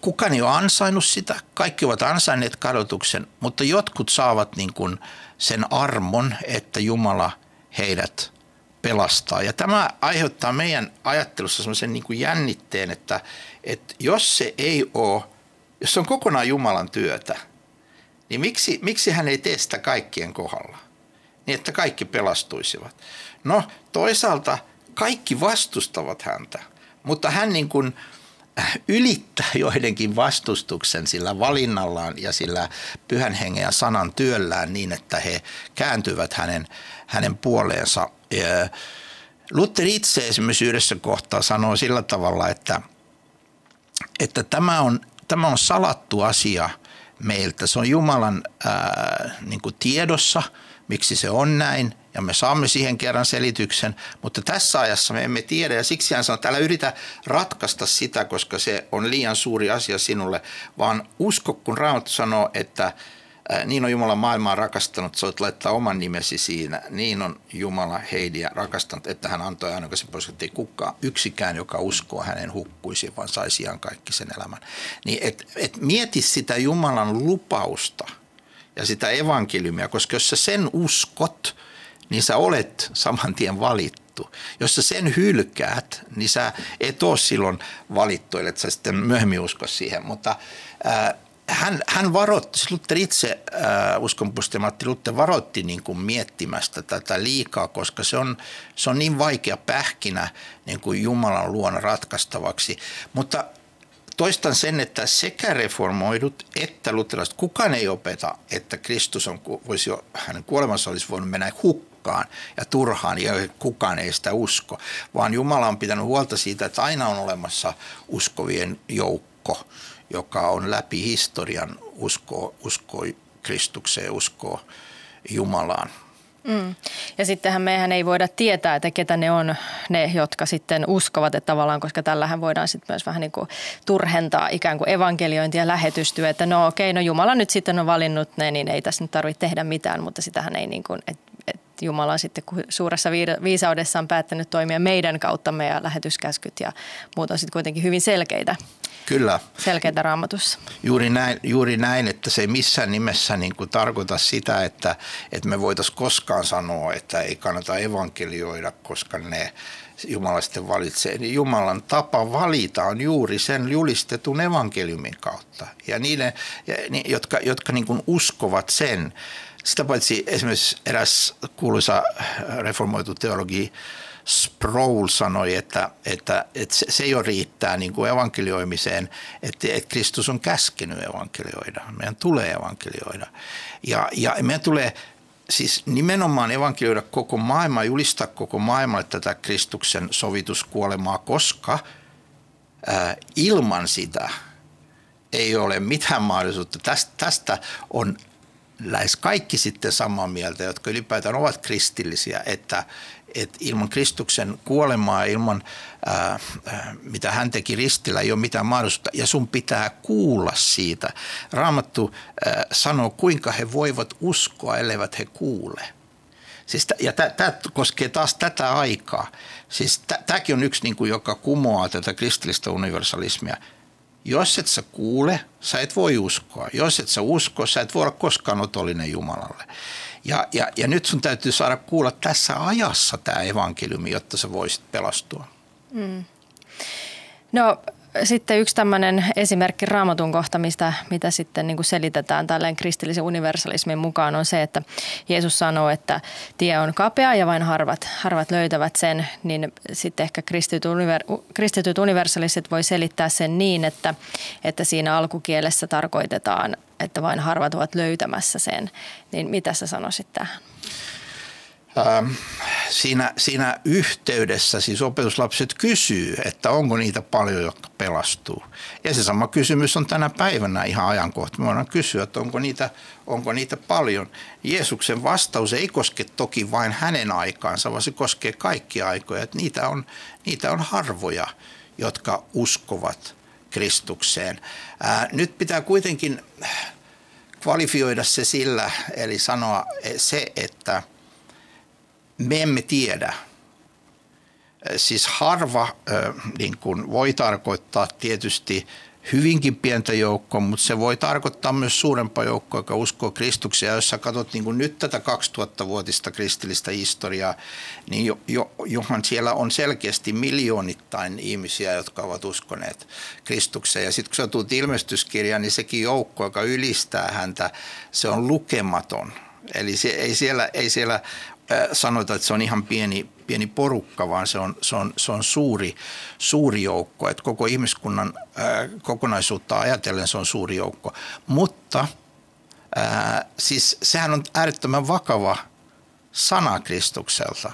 [SPEAKER 1] Kukaan ei ole ansainnut sitä, kaikki ovat ansainneet kadotuksen, mutta jotkut saavat niin kuin sen armon, että Jumala heidät pelastaa. Ja tämä aiheuttaa meidän ajattelussa sellaisen niin kuin jännitteen, että, että jos se ei ole, jos se on kokonaan Jumalan työtä, niin miksi, miksi hän ei tee sitä kaikkien kohdalla? Niin että kaikki pelastuisivat. No toisaalta kaikki vastustavat häntä, mutta hän niin kuin ylittää joidenkin vastustuksen sillä valinnallaan ja sillä pyhän hengen ja sanan työllään niin, että he kääntyvät hänen, hänen puoleensa. Luther itse esimerkiksi yhdessä kohtaa sanoo sillä tavalla, että, että tämä, on, tämä on salattu asia meiltä. Se on Jumalan ää, niin tiedossa – miksi se on näin, ja me saamme siihen kerran selityksen, mutta tässä ajassa me emme tiedä, ja siksi hän sanoo, että älä yritä ratkaista sitä, koska se on liian suuri asia sinulle, vaan usko, kun Raamattu sanoo, että niin on Jumala maailmaa rakastanut, että voit laittaa oman nimesi siinä. Niin on Jumala heidiä rakastanut, että hän antoi ainokaisen ei kukaan, yksikään, joka uskoo hänen hukkuisi, vaan saisi ihan kaikki sen elämän. Niin et, et mieti sitä Jumalan lupausta ja sitä evankeliumia, koska jos sä sen uskot, niin sä olet saman tien valittu. Jos sä sen hylkäät, niin sä et ole silloin valittu, että sä sitten myöhemmin usko siihen. Mutta äh, hän, hän varoitti, siis Luther itse, äh, uskonpuistaja Matti Luther varoitti niin kuin miettimästä tätä liikaa, koska se on, se on niin vaikea pähkinä niin kuin Jumalan luona ratkaistavaksi. Mutta toistan sen, että sekä reformoidut että luterilaiset, kukaan ei opeta, että Kristus on, voisi hänen kuolemansa olisi voinut mennä hukkaan ja turhaan ja kukaan ei sitä usko, vaan Jumala on pitänyt huolta siitä, että aina on olemassa uskovien joukko, joka on läpi historian uskoo, uskoo Kristukseen, uskoo Jumalaan.
[SPEAKER 2] Mm. Ja sittenhän mehän ei voida tietää, että ketä ne on ne, jotka sitten uskovat, että tavallaan, koska tällähän voidaan sitten myös vähän niin kuin turhentaa ikään kuin evankeliointia ja lähetystyö, että no okei, no Jumala nyt sitten on valinnut ne, niin ei tässä nyt tarvitse tehdä mitään, mutta sitähän ei niin kuin, että Jumala on sitten suuressa viisaudessaan päättänyt toimia meidän kauttamme ja lähetyskäskyt ja muut on sitten kuitenkin hyvin selkeitä.
[SPEAKER 1] Kyllä.
[SPEAKER 2] Selkeitä raamatussa.
[SPEAKER 1] Juuri näin, juuri näin, että se ei missään nimessä niin kuin tarkoita sitä, että, että me voitaisiin koskaan sanoa, että ei kannata evankelioida, koska ne Jumala sitten valitsee. Niin Jumalan tapa valita on juuri sen julistetun evankeliumin kautta. Ja niiden, jotka, jotka niin kuin uskovat sen, sitä paitsi esimerkiksi eräs kuuluisa reformoitu teologi Sproul sanoi, että, että, että se, jo riittää niin kuin evankelioimiseen, että, että Kristus on käskenyt evankelioida. Meidän tulee evankelioida. Ja, ja meidän tulee siis nimenomaan evankelioida koko maailma, julistaa koko maailmalle tätä Kristuksen sovituskuolemaa, koska ää, ilman sitä ei ole mitään mahdollisuutta. Tästä, tästä on lähes kaikki sitten samaa mieltä, jotka ylipäätään ovat kristillisiä, että, että ilman Kristuksen kuolemaa, ilman ää, mitä hän teki ristillä, ei ole mitään mahdollisuutta. Ja sun pitää kuulla siitä. Raamattu ää, sanoo, kuinka he voivat uskoa, elleivät he kuule. Siis, ja tämä koskee taas tätä aikaa. Siis tämäkin on yksi, niin kuin, joka kumoaa tätä kristillistä universalismia – jos et sä kuule, sä et voi uskoa. Jos et sä usko, sä et voi olla koskaan otollinen Jumalalle. Ja, ja, ja nyt sun täytyy saada kuulla tässä ajassa tämä evankeliumi, jotta sä voisit pelastua. Mm.
[SPEAKER 2] No sitten yksi tämmöinen esimerkki raamatun kohta, mistä, mitä sitten niin kuin selitetään tälleen kristillisen universalismin mukaan on se, että Jeesus sanoo, että tie on kapea ja vain harvat, harvat löytävät sen, niin sitten ehkä kristityt, kristityt universalistit voi selittää sen niin, että, että siinä alkukielessä tarkoitetaan, että vain harvat ovat löytämässä sen. Niin mitä sä sanoisit tähän?
[SPEAKER 1] Ähm, siinä, siinä yhteydessä siis opetuslapset kysyy, että onko niitä paljon, jotka pelastuu. Ja se sama kysymys on tänä päivänä ihan ajankohta. Me voidaan kysyä, että onko niitä, onko niitä paljon. Jeesuksen vastaus ei koske toki vain hänen aikaansa, vaan se koskee kaikkia aikoja. Että niitä, on, niitä on harvoja, jotka uskovat Kristukseen. Ää, nyt pitää kuitenkin kvalifioida se sillä, eli sanoa se, että – me emme tiedä. Siis harva niin kuin voi tarkoittaa tietysti hyvinkin pientä joukkoa, mutta se voi tarkoittaa myös suurempaa joukkoa, joka uskoo Kristuksia. Jos sä katsot niin kuin nyt tätä 2000-vuotista kristillistä historiaa, niin jo, jo, johan siellä on selkeästi miljoonittain ihmisiä, jotka ovat uskoneet Kristukseen. Ja sitten kun sä tulet ilmestyskirjaan, niin sekin joukko, joka ylistää häntä, se on lukematon. Eli se, ei, siellä, ei siellä sanota, että se on ihan pieni, pieni porukka, vaan se on, se on, se on suuri, suuri joukko. Että koko ihmiskunnan ää, kokonaisuutta ajatellen se on suuri joukko. Mutta ää, siis sehän on äärettömän vakava sana Kristukselta.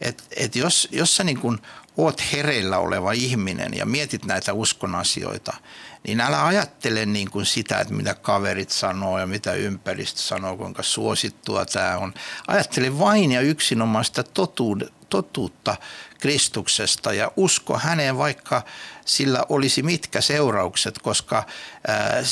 [SPEAKER 1] Et, et jos, jos sä niin kun oot hereillä oleva ihminen ja mietit näitä uskon asioita, niin älä ajattele niin kuin sitä, että mitä kaverit sanoo ja mitä ympäristö sanoo, kuinka suosittua tämä on. Ajattele vain ja yksinomaan sitä totuuden, totuutta Kristuksesta ja usko häneen, vaikka sillä olisi mitkä seuraukset, koska ää,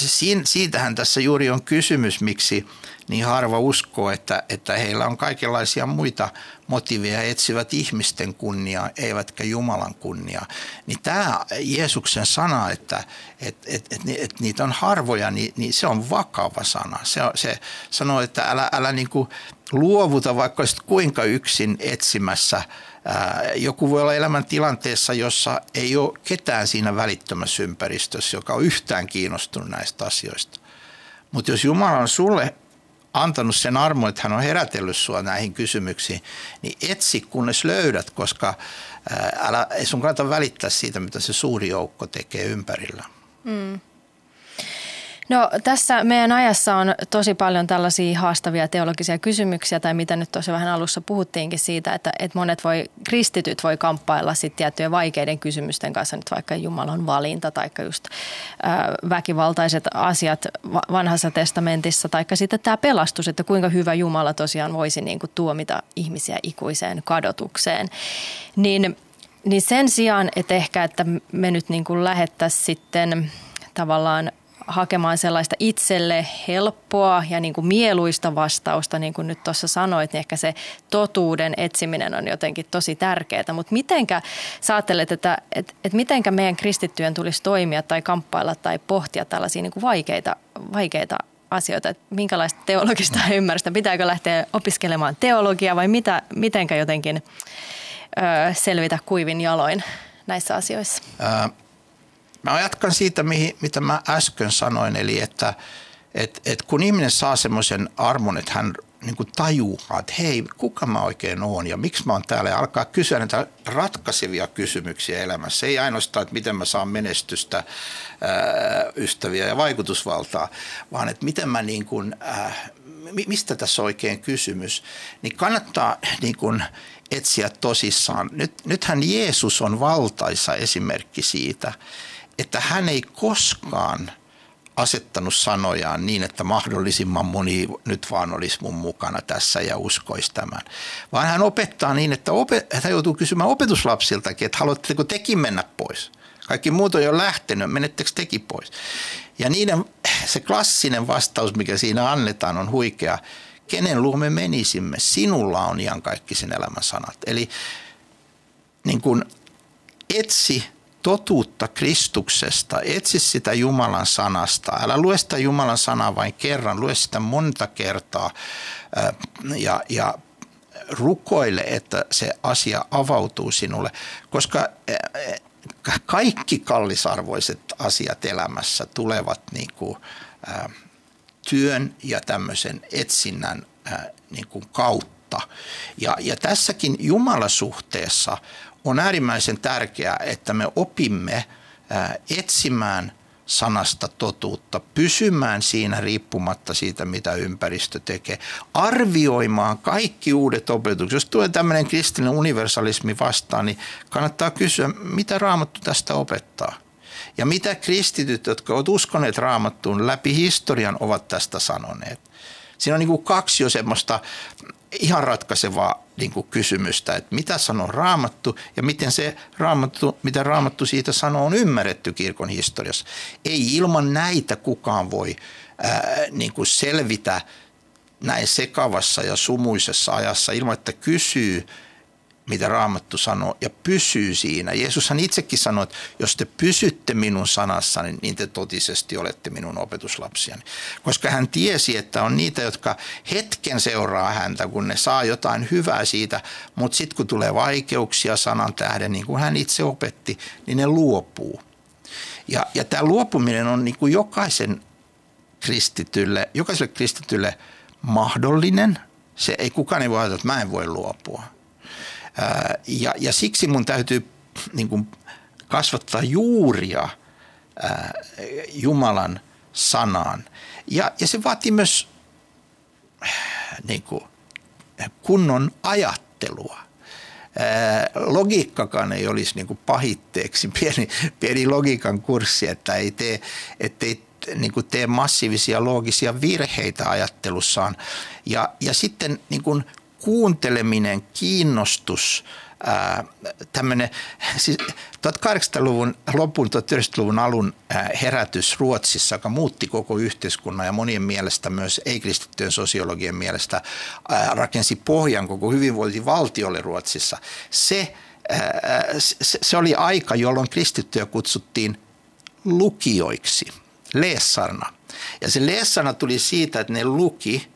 [SPEAKER 1] siitähän tässä juuri on kysymys, miksi niin harva uskoo, että, että heillä on kaikenlaisia muita motiiveja, etsivät ihmisten kunniaa, eivätkä Jumalan kunniaa. Niin tämä Jeesuksen sana, että et, et, et, et niitä on harvoja, niin, niin se on vakava sana. Se, se sanoo, että älä, älä niin kuin luovuta, vaikka olisit kuinka yksin etsimässä. Joku voi olla elämän tilanteessa, jossa ei ole ketään siinä välittömässä ympäristössä, joka on yhtään kiinnostunut näistä asioista. Mutta jos Jumala on sulle antanut sen armo, että hän on herätellyt sinua näihin kysymyksiin, niin etsi kunnes löydät, koska älä, ei sun kannata välittää siitä, mitä se suuri joukko tekee ympärillä. Mm.
[SPEAKER 2] No tässä meidän ajassa on tosi paljon tällaisia haastavia teologisia kysymyksiä, tai mitä nyt tuossa vähän alussa puhuttiinkin siitä, että, että monet voi, kristityt voi kamppailla sitten tiettyjen vaikeiden kysymysten kanssa, nyt vaikka Jumalan valinta, tai just ää, väkivaltaiset asiat vanhassa testamentissa, tai sitten tämä pelastus, että kuinka hyvä Jumala tosiaan voisi niin kuin tuomita ihmisiä ikuiseen kadotukseen. Niin, niin sen sijaan, että ehkä, että me nyt niin kuin lähettäisiin sitten tavallaan hakemaan sellaista itselle helppoa ja niin kuin mieluista vastausta, niin kuin nyt tuossa sanoit, niin ehkä se totuuden etsiminen on jotenkin tosi tärkeää. Mutta mitenkä sä ajattelet, että, että, että mitenkä meidän kristittyjen tulisi toimia tai kamppailla tai pohtia tällaisia niin kuin vaikeita, vaikeita asioita, että minkälaista teologista ymmärrystä, pitääkö lähteä opiskelemaan teologiaa vai mitä, mitenkä jotenkin ö, selvitä kuivin jaloin näissä asioissa? Ää
[SPEAKER 1] Mä jatkan siitä, mitä mä äsken sanoin, eli että et, et kun ihminen saa semmoisen armon, että hän niin kuin tajuaa, että hei, kuka mä oikein oon ja miksi mä oon täällä ja alkaa kysyä näitä ratkaisevia kysymyksiä elämässä. Ei ainoastaan, että miten mä saan menestystä, ää, ystäviä ja vaikutusvaltaa, vaan että miten mä niin kuin, ää, mistä tässä on oikein kysymys, niin kannattaa niin kuin etsiä tosissaan. Nyt, nythän Jeesus on valtaisa esimerkki siitä, että hän ei koskaan asettanut sanojaan niin, että mahdollisimman moni nyt vaan olisi mun mukana tässä ja uskoisi tämän. Vaan hän opettaa niin, että opet- hän joutuu kysymään opetuslapsiltakin, että haluatteko tekin mennä pois. Kaikki muut on jo lähtenyt, menettekö teki pois? Ja niiden, se klassinen vastaus, mikä siinä annetaan, on huikea. Kenen luo me menisimme? Sinulla on iankaikkisen elämän sanat. Eli niin kuin etsi totuutta Kristuksesta, etsi sitä Jumalan sanasta. Älä lue sitä Jumalan sanaa vain kerran, lue sitä monta kertaa ja, ja rukoile, että se asia avautuu sinulle, koska kaikki kallisarvoiset asiat elämässä tulevat niin kuin, työn ja tämmöisen etsinnän niin kuin kautta. Ja, ja tässäkin Jumalasuhteessa on äärimmäisen tärkeää, että me opimme etsimään sanasta totuutta, pysymään siinä riippumatta siitä, mitä ympäristö tekee, arvioimaan kaikki uudet opetukset. Jos tulee tämmöinen kristillinen universalismi vastaan, niin kannattaa kysyä, mitä Raamattu tästä opettaa. Ja mitä kristityt, jotka ovat uskoneet Raamattuun läpi historian, ovat tästä sanoneet. Siinä on niin kuin kaksi jo semmoista ihan ratkaisevaa niin kuin kysymystä, että mitä sanoo raamattu ja miten se raamattu, mitä raamattu siitä sanoo on ymmärretty kirkon historiassa. Ei ilman näitä kukaan voi ää, niin kuin selvitä näin sekavassa ja sumuisessa ajassa ilman, että kysyy mitä Raamattu sanoo, ja pysyy siinä. Jeesushan itsekin sanoi, että jos te pysytte minun sanassani, niin te totisesti olette minun opetuslapsiani. Koska hän tiesi, että on niitä, jotka hetken seuraa häntä, kun ne saa jotain hyvää siitä, mutta sitten kun tulee vaikeuksia sanan tähden, niin kuin hän itse opetti, niin ne luopuu. Ja, ja tämä luopuminen on niin kuin jokaisen kristitylle, jokaiselle kristitylle mahdollinen. Se ei kukaan ei voi ajatella, että mä en voi luopua ja, ja siksi mun täytyy niin kuin kasvattaa juuria Jumalan sanaan. Ja, ja se vaatii myös niin kuin, kunnon ajattelua. Logiikkakaan ei olisi niin kuin pahitteeksi pieni, pieni logiikan kurssi, että ei tee, ettei niin kuin tee massiivisia loogisia virheitä ajattelussaan. Ja, ja sitten niin kuin kuunteleminen, kiinnostus tämmöinen siis 1800-luvun lopun, 1900-luvun alun herätys Ruotsissa, joka muutti koko yhteiskunnan ja monien mielestä myös ei-kristittyjen sosiologien mielestä rakensi pohjan koko hyvinvointivaltiolle Ruotsissa. Se, se, oli aika, jolloin kristittyjä kutsuttiin lukijoiksi, leessarna. Ja se leessarna tuli siitä, että ne luki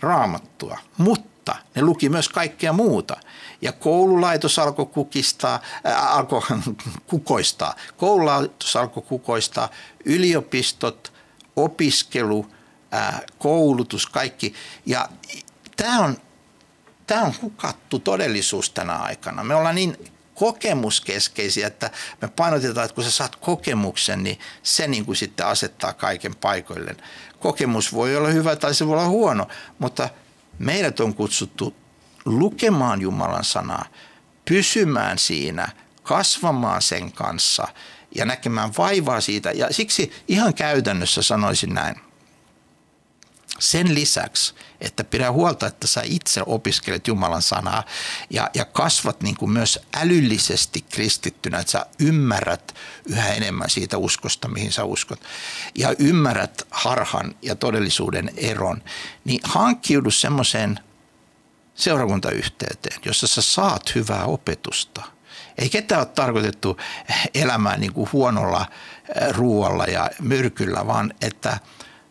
[SPEAKER 1] raamattua, mutta ne luki myös kaikkea muuta. Ja koululaitos alkoi kukistaa, äh, alkoi kukoistaa. Koululaitos alkoi kukoistaa, yliopistot, opiskelu, äh, koulutus, kaikki. Ja tämä on, tämä on hukattu todellisuus tänä aikana. Me ollaan niin kokemuskeskeisiä, että me painotetaan, että kun sä saat kokemuksen, niin se niin kuin sitten asettaa kaiken paikoilleen. Kokemus voi olla hyvä tai se voi olla huono, mutta meidät on kutsuttu lukemaan Jumalan sanaa, pysymään siinä, kasvamaan sen kanssa ja näkemään vaivaa siitä. Ja siksi ihan käytännössä sanoisin näin. Sen lisäksi, että pidä huolta, että sä itse opiskelet Jumalan sanaa ja, ja kasvat niin kuin myös älyllisesti kristittynä, että sä ymmärrät yhä enemmän siitä uskosta, mihin sä uskot, ja ymmärrät harhan ja todellisuuden eron, niin hankkiudu semmoiseen seurakuntayhteyteen, jossa sä saat hyvää opetusta. Ei ketään ole tarkoitettu elämään niin kuin huonolla ruoalla ja myrkyllä, vaan että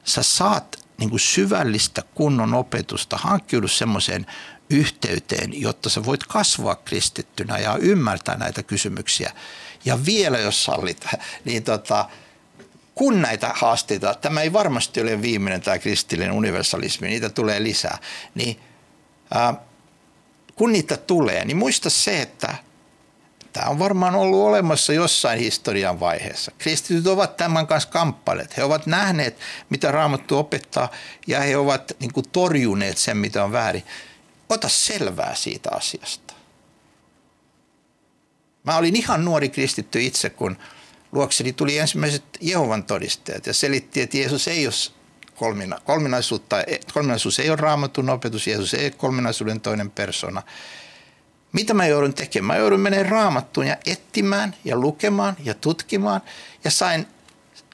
[SPEAKER 1] sä saat niin kuin syvällistä kunnon opetusta, hankkiudu semmoiseen yhteyteen, jotta sä voit kasvaa kristittynä ja ymmärtää näitä kysymyksiä. Ja vielä jos sallit, niin tota, kun näitä haasteita, tämä ei varmasti ole viimeinen tämä kristillinen universalismi, niitä tulee lisää, niin – kun niitä tulee, niin muista se, että tämä on varmaan ollut olemassa jossain historian vaiheessa. Kristityt ovat tämän kanssa kamppaileet. He ovat nähneet, mitä Raamattu opettaa, ja he ovat niin kuin, torjuneet sen, mitä on väärin. Ota selvää siitä asiasta. Mä olin ihan nuori kristitty itse, kun luokseni tuli ensimmäiset Jehovan todistajat ja selitti, että Jeesus ei ole kolmina, kolminaisuutta, kolminaisuus ei ole raamatun opetus, Jeesus ei ole kolminaisuuden toinen persona. Mitä mä joudun tekemään? Mä joudun menemään raamattuun ja etsimään ja lukemaan ja tutkimaan ja sain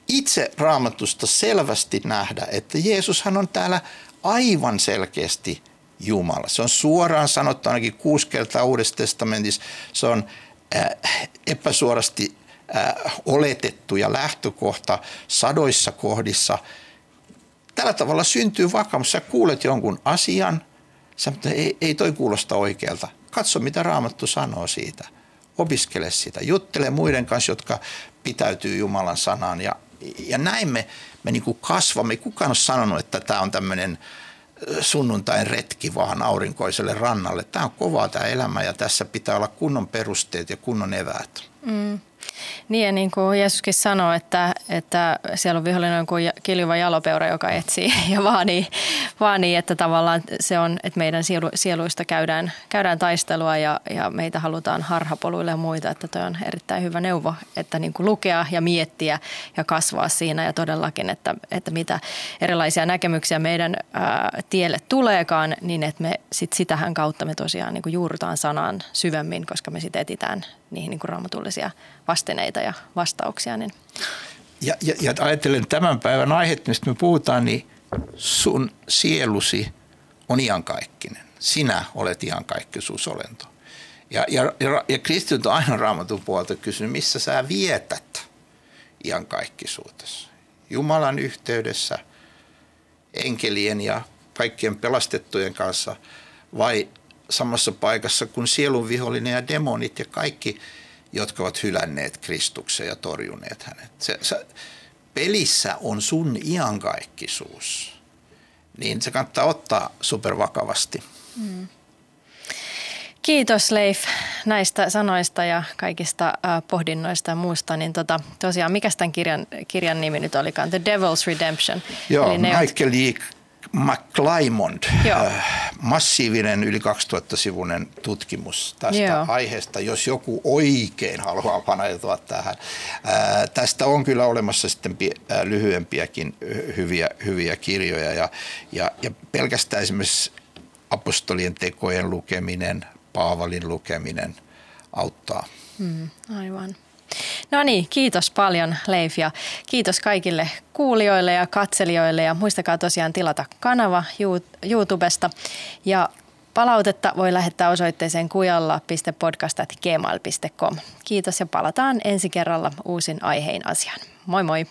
[SPEAKER 1] itse raamatusta selvästi nähdä, että Jeesushan on täällä aivan selkeästi Jumala. Se on suoraan sanottu ainakin kuusi kertaa Uudessa testamentissa. Se on äh, epäsuorasti äh, oletettu ja lähtökohta sadoissa kohdissa – Tällä tavalla syntyy vakamus. Sä kuulet jonkun asian, sä, ei, ei toi kuulosta oikealta. Katso, mitä Raamattu sanoo siitä. Opiskele sitä. Juttele muiden kanssa, jotka pitäytyy Jumalan sanaan. Ja, ja näin me, me niin kuin kasvamme. Kukaan on sanonut, että tämä on tämmöinen sunnuntain retki vaan aurinkoiselle rannalle. Tämä on kovaa tämä elämä ja tässä pitää olla kunnon perusteet ja kunnon eväät. Mm.
[SPEAKER 2] Niin ja niin kuin Jeesuskin sanoi, että, että siellä on vihollinen kuin kiljuva jalopeura, joka etsii ja vaanii, vaanii että tavallaan se on, että meidän sielu, sieluista käydään, käydään taistelua ja, ja meitä halutaan harhapoluille ja muita, että toi on erittäin hyvä neuvo, että niin kuin lukea ja miettiä ja kasvaa siinä ja todellakin, että, että mitä erilaisia näkemyksiä meidän ää, tielle tuleekaan, niin että me sit sitähän kautta me tosiaan niin kuin juurrutaan sanaan syvemmin, koska me sitten etitään niihin niin kuin raamatullisia vastineita ja vastauksia. Niin.
[SPEAKER 1] Ja, ja, ja ajattelen tämän päivän aihetta, mistä me puhutaan, niin sun sielusi on iankaikkinen. Sinä olet iankaikkisuusolento. Ja, ja, ja, ja kristityt on aina raamatun puolta kysynyt, missä sä vietät iankaikkisuutesi. Jumalan yhteydessä, enkelien ja kaikkien pelastettujen kanssa vai samassa paikassa kuin sielun vihollinen ja demonit ja kaikki, jotka ovat hylänneet Kristuksen ja torjuneet hänet. Se, se, pelissä on sun iankaikkisuus, niin se kannattaa ottaa supervakavasti. Mm.
[SPEAKER 2] Kiitos Leif näistä sanoista ja kaikista äh, pohdinnoista ja muusta. Niin tota, tosiaan, mikä tämän kirjan, kirjan nimi nyt olikaan? The Devil's Redemption.
[SPEAKER 1] Joo, Eli Michael Lee McClymond, äh, massiivinen yli 2000-sivuinen tutkimus tästä Joo. aiheesta, jos joku oikein haluaa paneutua tähän. Äh, tästä on kyllä olemassa sitten äh, lyhyempiäkin hyviä, hyviä kirjoja ja, ja, ja pelkästään esimerkiksi apostolien tekojen lukeminen, Paavalin lukeminen auttaa.
[SPEAKER 2] Mm, aivan. No niin, kiitos paljon Leif ja kiitos kaikille kuulijoille ja katselijoille ja muistakaa tosiaan tilata kanava YouTubesta ja Palautetta voi lähettää osoitteeseen kujalla.podcast.gmail.com. Kiitos ja palataan ensi kerralla uusin aihein asiaan. Moi moi!